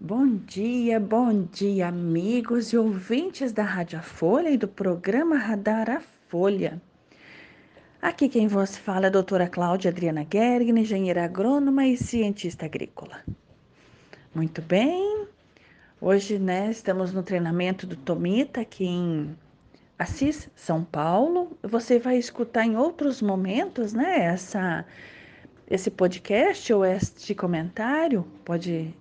Bom dia, bom dia, amigos e ouvintes da Rádio Folha e do programa Radar a Folha. Aqui quem vos fala é a doutora Cláudia Adriana Gergen, engenheira agrônoma e cientista agrícola. Muito bem, hoje né, estamos no treinamento do Tomita aqui em Assis, São Paulo. Você vai escutar em outros momentos né, essa, esse podcast ou este comentário, pode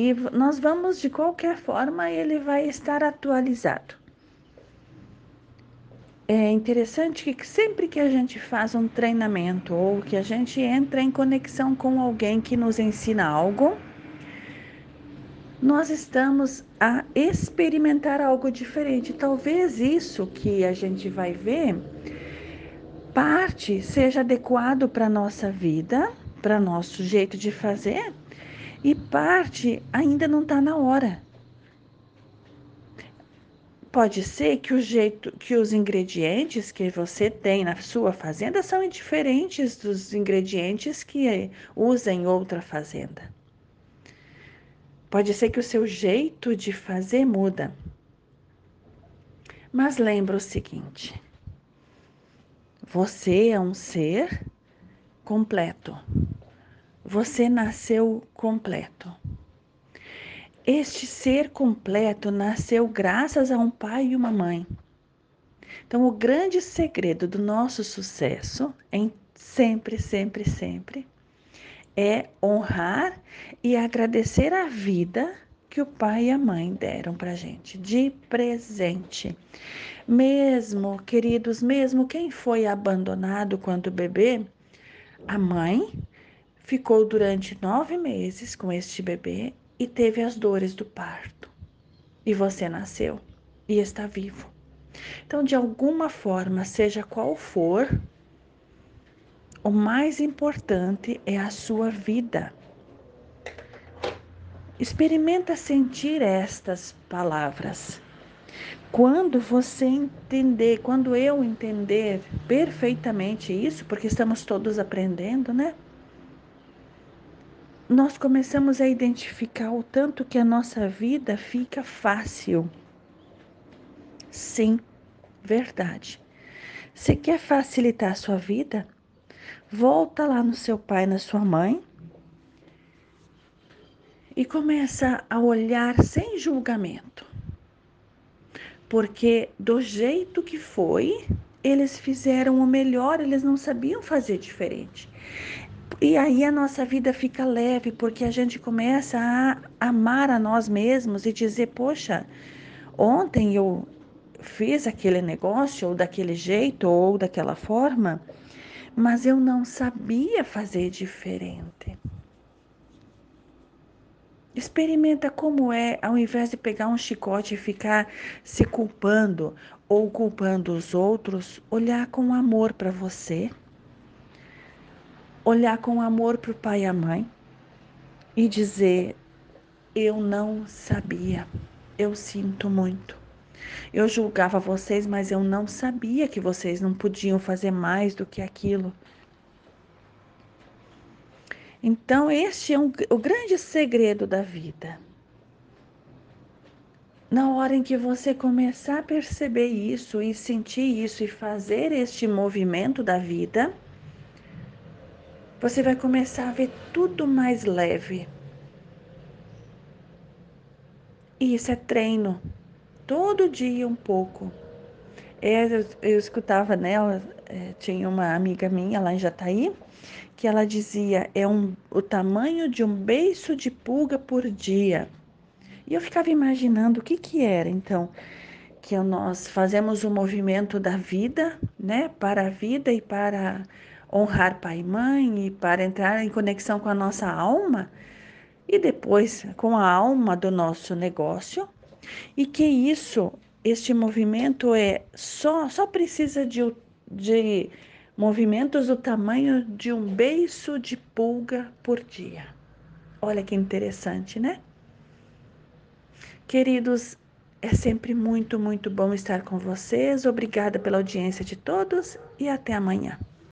e nós vamos, de qualquer forma, ele vai estar atualizado. É interessante que sempre que a gente faz um treinamento ou que a gente entra em conexão com alguém que nos ensina algo, nós estamos a experimentar algo diferente. Talvez isso que a gente vai ver parte seja adequado para nossa vida, para nosso jeito de fazer, e parte ainda não está na hora. Pode ser que o jeito que os ingredientes que você tem na sua fazenda são diferentes dos ingredientes que usa em outra fazenda. Pode ser que o seu jeito de fazer muda. Mas lembra o seguinte: você é um ser completo. Você nasceu completo. Este ser completo nasceu graças a um pai e uma mãe. Então, o grande segredo do nosso sucesso, em sempre, sempre, sempre, é honrar e agradecer a vida que o pai e a mãe deram para gente de presente. Mesmo, queridos, mesmo quem foi abandonado quando bebê, a mãe ficou durante nove meses com este bebê e teve as dores do parto. E você nasceu e está vivo. Então, de alguma forma, seja qual for, o mais importante é a sua vida. Experimenta sentir estas palavras. Quando você entender, quando eu entender perfeitamente isso, porque estamos todos aprendendo, né? Nós começamos a identificar o tanto que a nossa vida fica fácil. Sim, verdade. Você quer facilitar a sua vida? Volta lá no seu pai, na sua mãe e começa a olhar sem julgamento. Porque do jeito que foi, eles fizeram o melhor, eles não sabiam fazer diferente. E aí a nossa vida fica leve, porque a gente começa a amar a nós mesmos e dizer: poxa, ontem eu fiz aquele negócio, ou daquele jeito, ou daquela forma, mas eu não sabia fazer diferente. Experimenta como é, ao invés de pegar um chicote e ficar se culpando ou culpando os outros, olhar com amor para você olhar com amor para o pai e a mãe e dizer: Eu não sabia, eu sinto muito. Eu julgava vocês, mas eu não sabia que vocês não podiam fazer mais do que aquilo. Então, este é um, o grande segredo da vida. Na hora em que você começar a perceber isso e sentir isso e fazer este movimento da vida, você vai começar a ver tudo mais leve. E isso é treino. Todo dia um pouco. É, eu, eu escutava nela, é, tinha uma amiga minha lá em Jataí, que ela dizia, é um, o tamanho de um beiço de pulga por dia. E eu ficava imaginando o que que era, então, que nós fazemos o movimento da vida, né, para a vida e para honrar pai e mãe e para entrar em conexão com a nossa alma e depois com a alma do nosso negócio. E que isso, este movimento é só só precisa de, de movimentos do tamanho de um beiço de pulga por dia. Olha que interessante, né? Queridos, é sempre muito, muito bom estar com vocês. Obrigada pela audiência de todos e até amanhã.